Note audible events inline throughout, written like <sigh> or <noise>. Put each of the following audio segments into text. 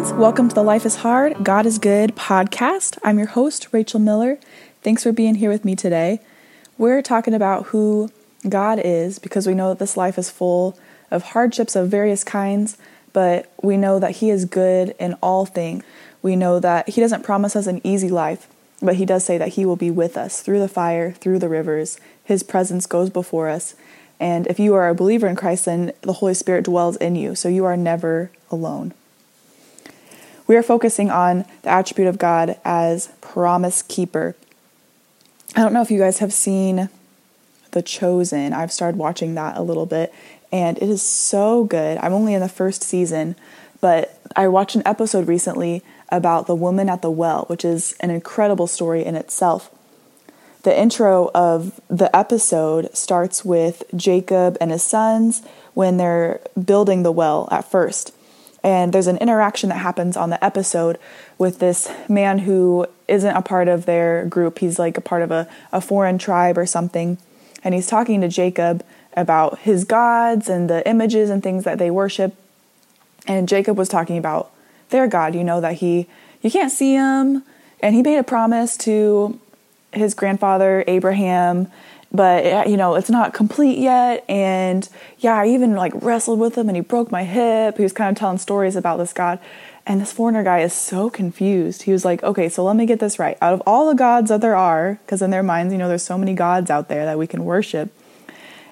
friends. Welcome to the Life is Hard, God is Good podcast. I'm your host, Rachel Miller. Thanks for being here with me today. We're talking about who God is because we know that this life is full of hardships of various kinds, but we know that He is good in all things. We know that He doesn't promise us an easy life, but He does say that He will be with us through the fire, through the rivers. His presence goes before us. And if you are a believer in Christ, then the Holy Spirit dwells in you, so you are never alone. We are focusing on the attribute of God as promise keeper. I don't know if you guys have seen The Chosen. I've started watching that a little bit, and it is so good. I'm only in the first season, but I watched an episode recently about the woman at the well, which is an incredible story in itself. The intro of the episode starts with Jacob and his sons when they're building the well at first. And there's an interaction that happens on the episode with this man who isn't a part of their group. He's like a part of a, a foreign tribe or something. And he's talking to Jacob about his gods and the images and things that they worship. And Jacob was talking about their God, you know, that he, you can't see him. And he made a promise to his grandfather, Abraham, but you know it's not complete yet. And yeah i even like wrestled with him and he broke my hip. He was kind of telling stories about this god. And this foreigner guy is so confused. He was like okay so let me get this right. Out of all the gods that there are because in their minds you know there's so many gods out there that we can worship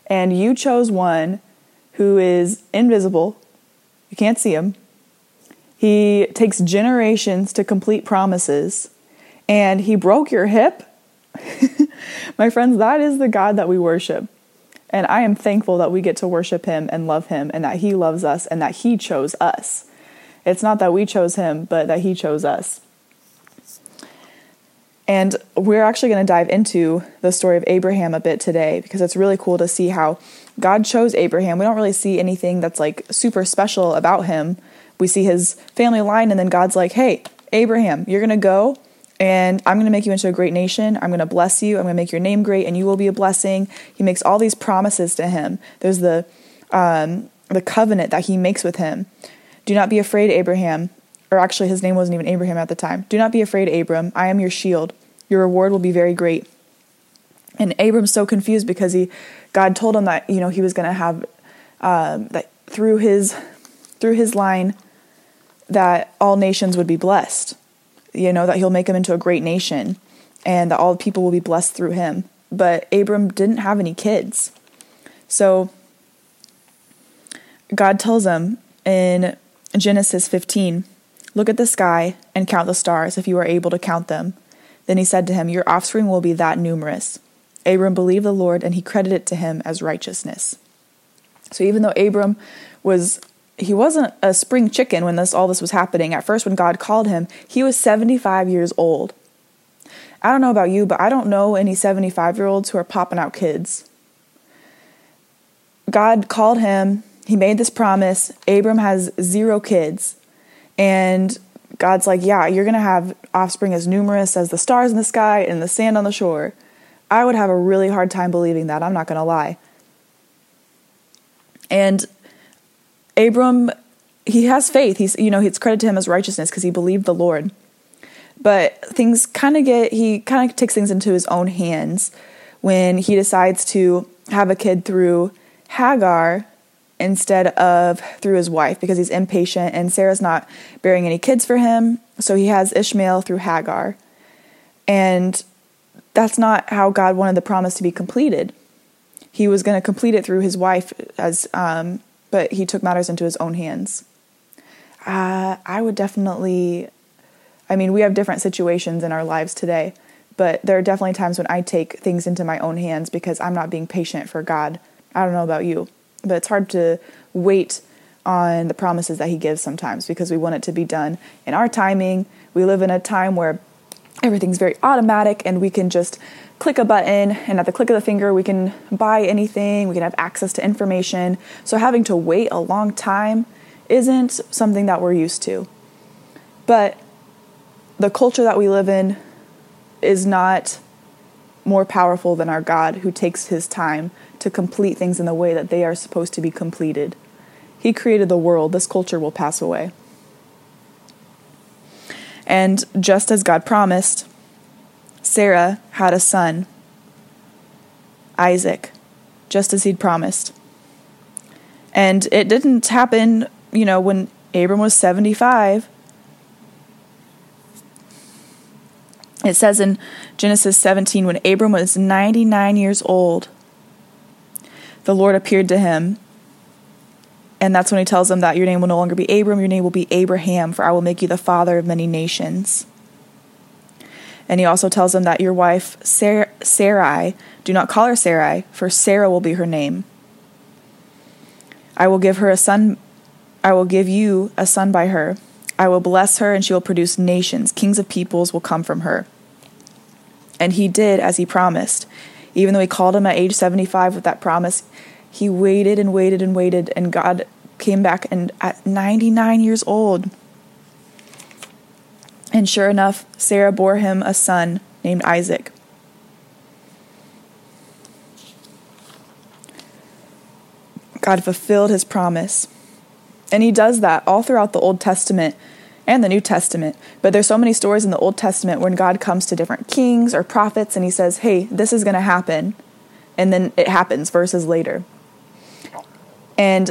and you chose one who is invisible. You can't see him. He takes generations to complete promises and he broke your hip <laughs> My friends, that is the God that we worship. And I am thankful that we get to worship him and love him and that he loves us and that he chose us. It's not that we chose him, but that he chose us. And we're actually going to dive into the story of Abraham a bit today because it's really cool to see how God chose Abraham. We don't really see anything that's like super special about him. We see his family line, and then God's like, hey, Abraham, you're going to go and I'm going to make you into a great nation. I'm going to bless you. I'm going to make your name great, and you will be a blessing. He makes all these promises to him. There's the um, the covenant that he makes with him. Do not be afraid, Abraham. Or actually, his name wasn't even Abraham at the time. Do not be afraid, Abram. I am your shield. Your reward will be very great. And Abram's so confused because he, God told him that you know he was going to have um, that through his through his line that all nations would be blessed you know, that he'll make him into a great nation and that all people will be blessed through him. But Abram didn't have any kids. So God tells him in Genesis 15, Look at the sky and count the stars if you are able to count them. Then he said to him, Your offspring will be that numerous. Abram believed the Lord and he credited it to him as righteousness. So even though Abram was he wasn't a spring chicken when this all this was happening. At first when God called him, he was 75 years old. I don't know about you, but I don't know any 75-year-olds who are popping out kids. God called him, he made this promise. Abram has zero kids. And God's like, "Yeah, you're going to have offspring as numerous as the stars in the sky and the sand on the shore." I would have a really hard time believing that. I'm not going to lie. And Abram, he has faith. He's, you know, it's credit to him as righteousness because he believed the Lord. But things kind of get, he kind of takes things into his own hands when he decides to have a kid through Hagar instead of through his wife because he's impatient and Sarah's not bearing any kids for him. So he has Ishmael through Hagar. And that's not how God wanted the promise to be completed. He was going to complete it through his wife as um, but he took matters into his own hands. Uh, I would definitely, I mean, we have different situations in our lives today, but there are definitely times when I take things into my own hands because I'm not being patient for God. I don't know about you, but it's hard to wait on the promises that He gives sometimes because we want it to be done in our timing. We live in a time where everything's very automatic and we can just click a button and at the click of the finger we can buy anything, we can have access to information. So having to wait a long time isn't something that we're used to. But the culture that we live in is not more powerful than our God who takes his time to complete things in the way that they are supposed to be completed. He created the world, this culture will pass away. And just as God promised, Sarah had a son, Isaac, just as he'd promised. And it didn't happen, you know, when Abram was 75. It says in Genesis 17 when Abram was 99 years old, the Lord appeared to him. And that's when he tells him that your name will no longer be Abram, your name will be Abraham, for I will make you the father of many nations. And he also tells him that your wife, Sar- Sarai, do not call her Sarai, for Sarah will be her name. I will give her a son, I will give you a son by her. I will bless her, and she will produce nations. Kings of peoples will come from her. And he did as he promised. Even though he called him at age 75 with that promise, he waited and waited and waited, and God came back and at 99 years old. And sure enough, Sarah bore him a son named Isaac. God fulfilled his promise. And he does that all throughout the Old Testament and the New Testament. But there's so many stories in the Old Testament when God comes to different kings or prophets and he says, "Hey, this is going to happen." And then it happens verses later. And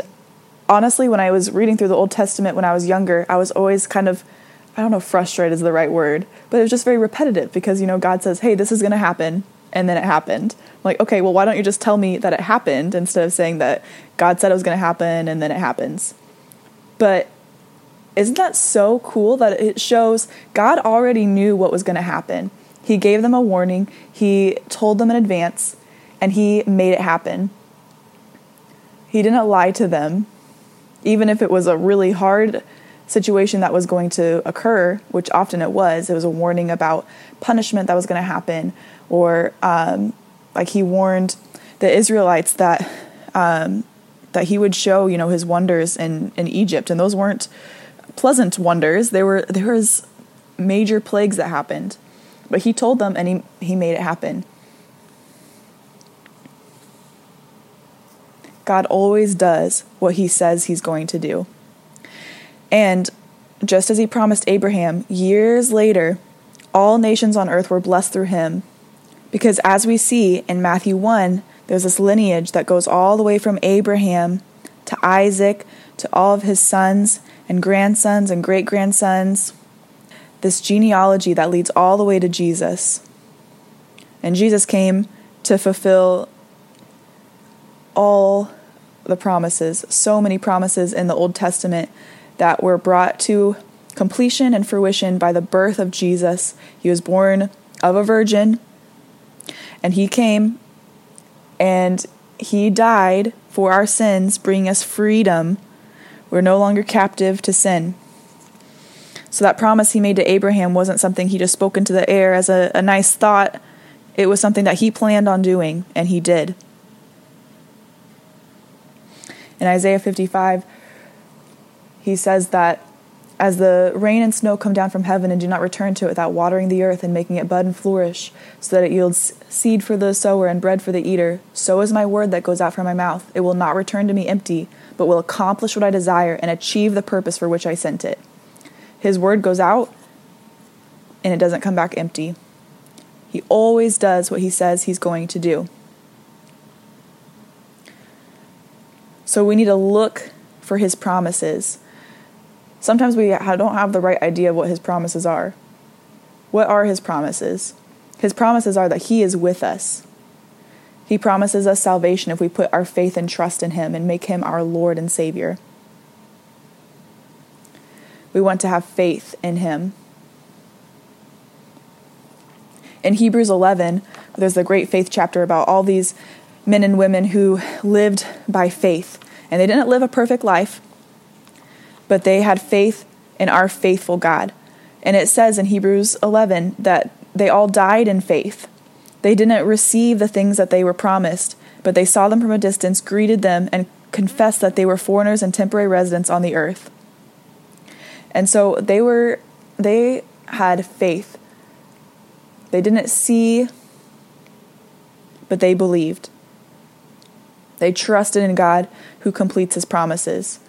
honestly, when I was reading through the Old Testament when I was younger, I was always kind of I don't know if frustrated is the right word, but it was just very repetitive because you know God says, "Hey, this is going to happen." And then it happened. I'm like, okay, well, why don't you just tell me that it happened instead of saying that God said it was going to happen and then it happens? But isn't that so cool that it shows God already knew what was going to happen? He gave them a warning, He told them in advance, and He made it happen. He didn't lie to them, even if it was a really hard situation that was going to occur, which often it was. It was a warning about punishment that was going to happen, or um, like He warned the Israelites that. Um, that he would show, you know, his wonders in, in Egypt, and those weren't pleasant wonders. There were there was major plagues that happened. But he told them and he, he made it happen. God always does what he says he's going to do. And just as he promised Abraham, years later, all nations on earth were blessed through him. Because as we see in Matthew 1, there's this lineage that goes all the way from Abraham to Isaac to all of his sons and grandsons and great grandsons, this genealogy that leads all the way to Jesus. And Jesus came to fulfill all the promises, so many promises in the Old Testament that were brought to completion and fruition by the birth of Jesus. He was born of a virgin, and he came and he died for our sins, bringing us freedom we're no longer captive to sin. So that promise he made to Abraham wasn't something he just spoke into the air as a, a nice thought. It was something that he planned on doing, and he did. In Isaiah 55, he says that as the rain and snow come down from heaven and do not return to it without watering the earth and making it bud and flourish, so that it yields seed for the sower and bread for the eater, so is my word that goes out from my mouth. It will not return to me empty, but will accomplish what I desire and achieve the purpose for which I sent it. His word goes out and it doesn't come back empty. He always does what he says he's going to do. So we need to look for his promises Sometimes we don't have the right idea of what his promises are. What are his promises? His promises are that he is with us. He promises us salvation if we put our faith and trust in him and make him our Lord and Savior. We want to have faith in him. In Hebrews 11, there's the great faith chapter about all these men and women who lived by faith. And they didn't live a perfect life, but they had faith in our faithful God. And it says in Hebrews 11 that they all died in faith. They didn't receive the things that they were promised, but they saw them from a distance, greeted them, and confessed that they were foreigners and temporary residents on the earth. And so they were they had faith. They didn't see, but they believed. They trusted in God who completes his promises.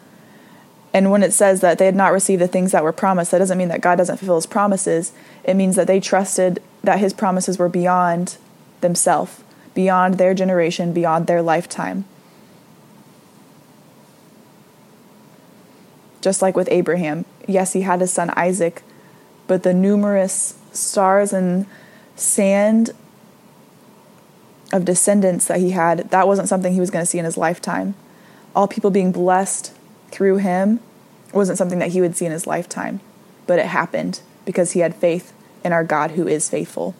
And when it says that they had not received the things that were promised, that doesn't mean that God doesn't fulfill his promises. It means that they trusted that his promises were beyond themselves, beyond their generation, beyond their lifetime. Just like with Abraham. Yes, he had his son Isaac, but the numerous stars and sand of descendants that he had, that wasn't something he was going to see in his lifetime. All people being blessed through him wasn't something that he would see in his lifetime, but it happened because he had faith in our God who is faithful.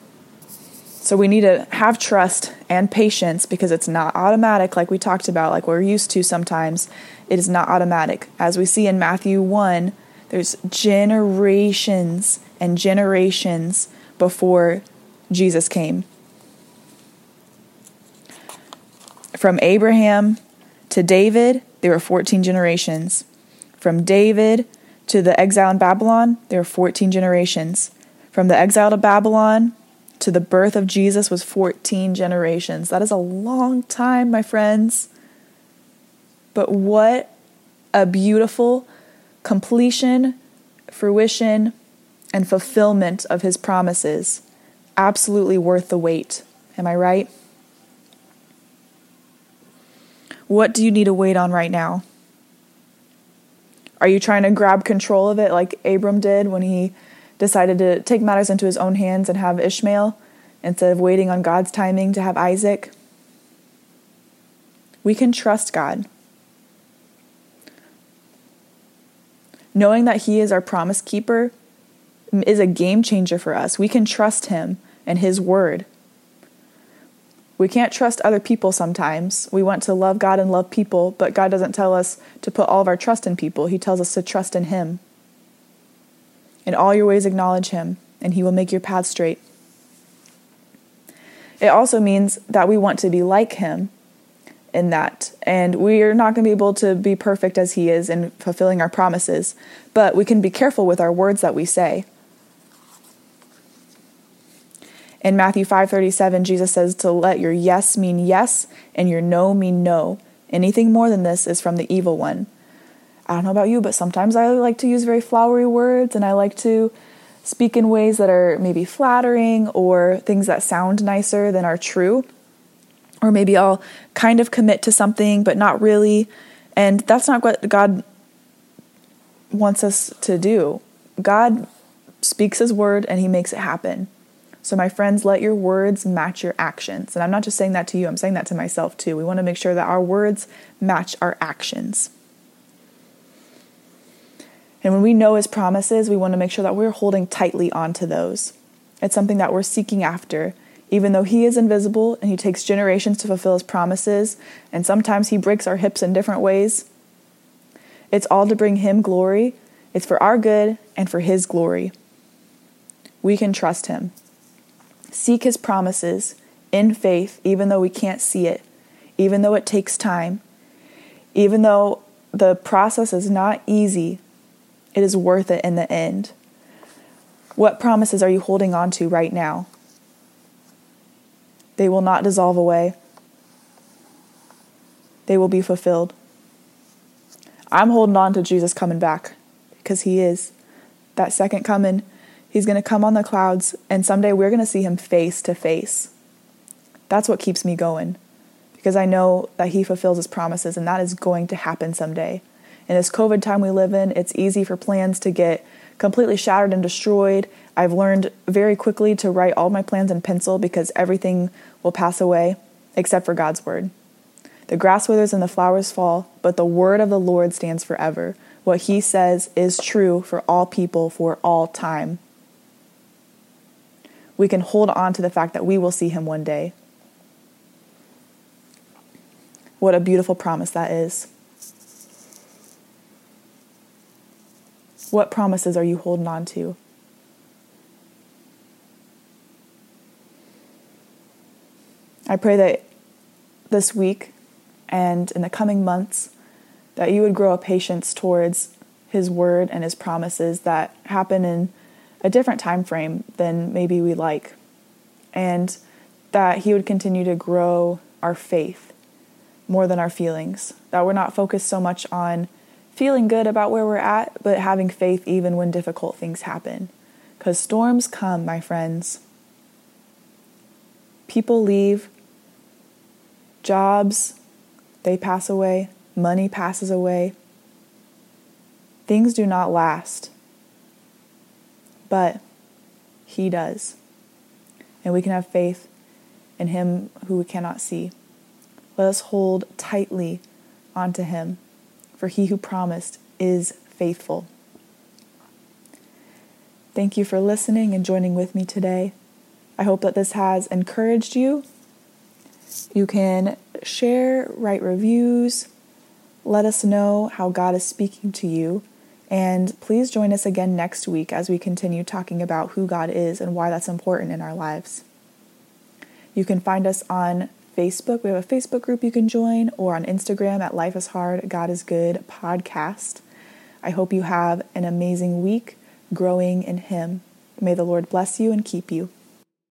So we need to have trust and patience because it's not automatic, like we talked about, like we're used to sometimes. It is not automatic. As we see in Matthew 1, there's generations and generations before Jesus came. From Abraham to David, there were 14 generations. From David to the exile in Babylon, there were 14 generations. From the exile to Babylon to the birth of Jesus was 14 generations. That is a long time, my friends. But what a beautiful completion, fruition, and fulfillment of his promises. Absolutely worth the wait. Am I right? What do you need to wait on right now? Are you trying to grab control of it like Abram did when he decided to take matters into his own hands and have Ishmael instead of waiting on God's timing to have Isaac? We can trust God. Knowing that He is our promise keeper is a game changer for us. We can trust Him and His word. We can't trust other people sometimes. We want to love God and love people, but God doesn't tell us to put all of our trust in people. He tells us to trust in Him. In all your ways, acknowledge Him, and He will make your path straight. It also means that we want to be like Him in that. And we are not going to be able to be perfect as He is in fulfilling our promises, but we can be careful with our words that we say. In Matthew 5:37, Jesus says to let your yes mean yes and your no mean no. Anything more than this is from the evil one. I don't know about you, but sometimes I like to use very flowery words and I like to speak in ways that are maybe flattering or things that sound nicer than are true. Or maybe I'll kind of commit to something but not really. And that's not what God wants us to do. God speaks his word and he makes it happen. So, my friends, let your words match your actions. And I'm not just saying that to you, I'm saying that to myself too. We want to make sure that our words match our actions. And when we know his promises, we want to make sure that we're holding tightly onto those. It's something that we're seeking after. Even though he is invisible and he takes generations to fulfill his promises, and sometimes he breaks our hips in different ways, it's all to bring him glory. It's for our good and for his glory. We can trust him. Seek His promises in faith, even though we can't see it, even though it takes time, even though the process is not easy, it is worth it in the end. What promises are you holding on to right now? They will not dissolve away, they will be fulfilled. I'm holding on to Jesus coming back because He is. That second coming He's going to come on the clouds, and someday we're going to see him face to face. That's what keeps me going because I know that he fulfills his promises, and that is going to happen someday. In this COVID time we live in, it's easy for plans to get completely shattered and destroyed. I've learned very quickly to write all my plans in pencil because everything will pass away except for God's word. The grass withers and the flowers fall, but the word of the Lord stands forever. What he says is true for all people for all time we can hold on to the fact that we will see him one day. What a beautiful promise that is. What promises are you holding on to? I pray that this week and in the coming months that you would grow a patience towards his word and his promises that happen in a different time frame than maybe we like and that he would continue to grow our faith more than our feelings that we're not focused so much on feeling good about where we're at, but having faith even when difficult things happen. Because storms come, my friends. People leave, jobs, they pass away, money passes away. Things do not last, but He does. And we can have faith in Him who we cannot see. Let us hold tightly onto Him, for He who promised is faithful. Thank you for listening and joining with me today. I hope that this has encouraged you. You can share, write reviews, let us know how God is speaking to you. And please join us again next week as we continue talking about who God is and why that's important in our lives. You can find us on Facebook. We have a Facebook group you can join, or on Instagram at Life is Hard, God is Good podcast. I hope you have an amazing week growing in Him. May the Lord bless you and keep you.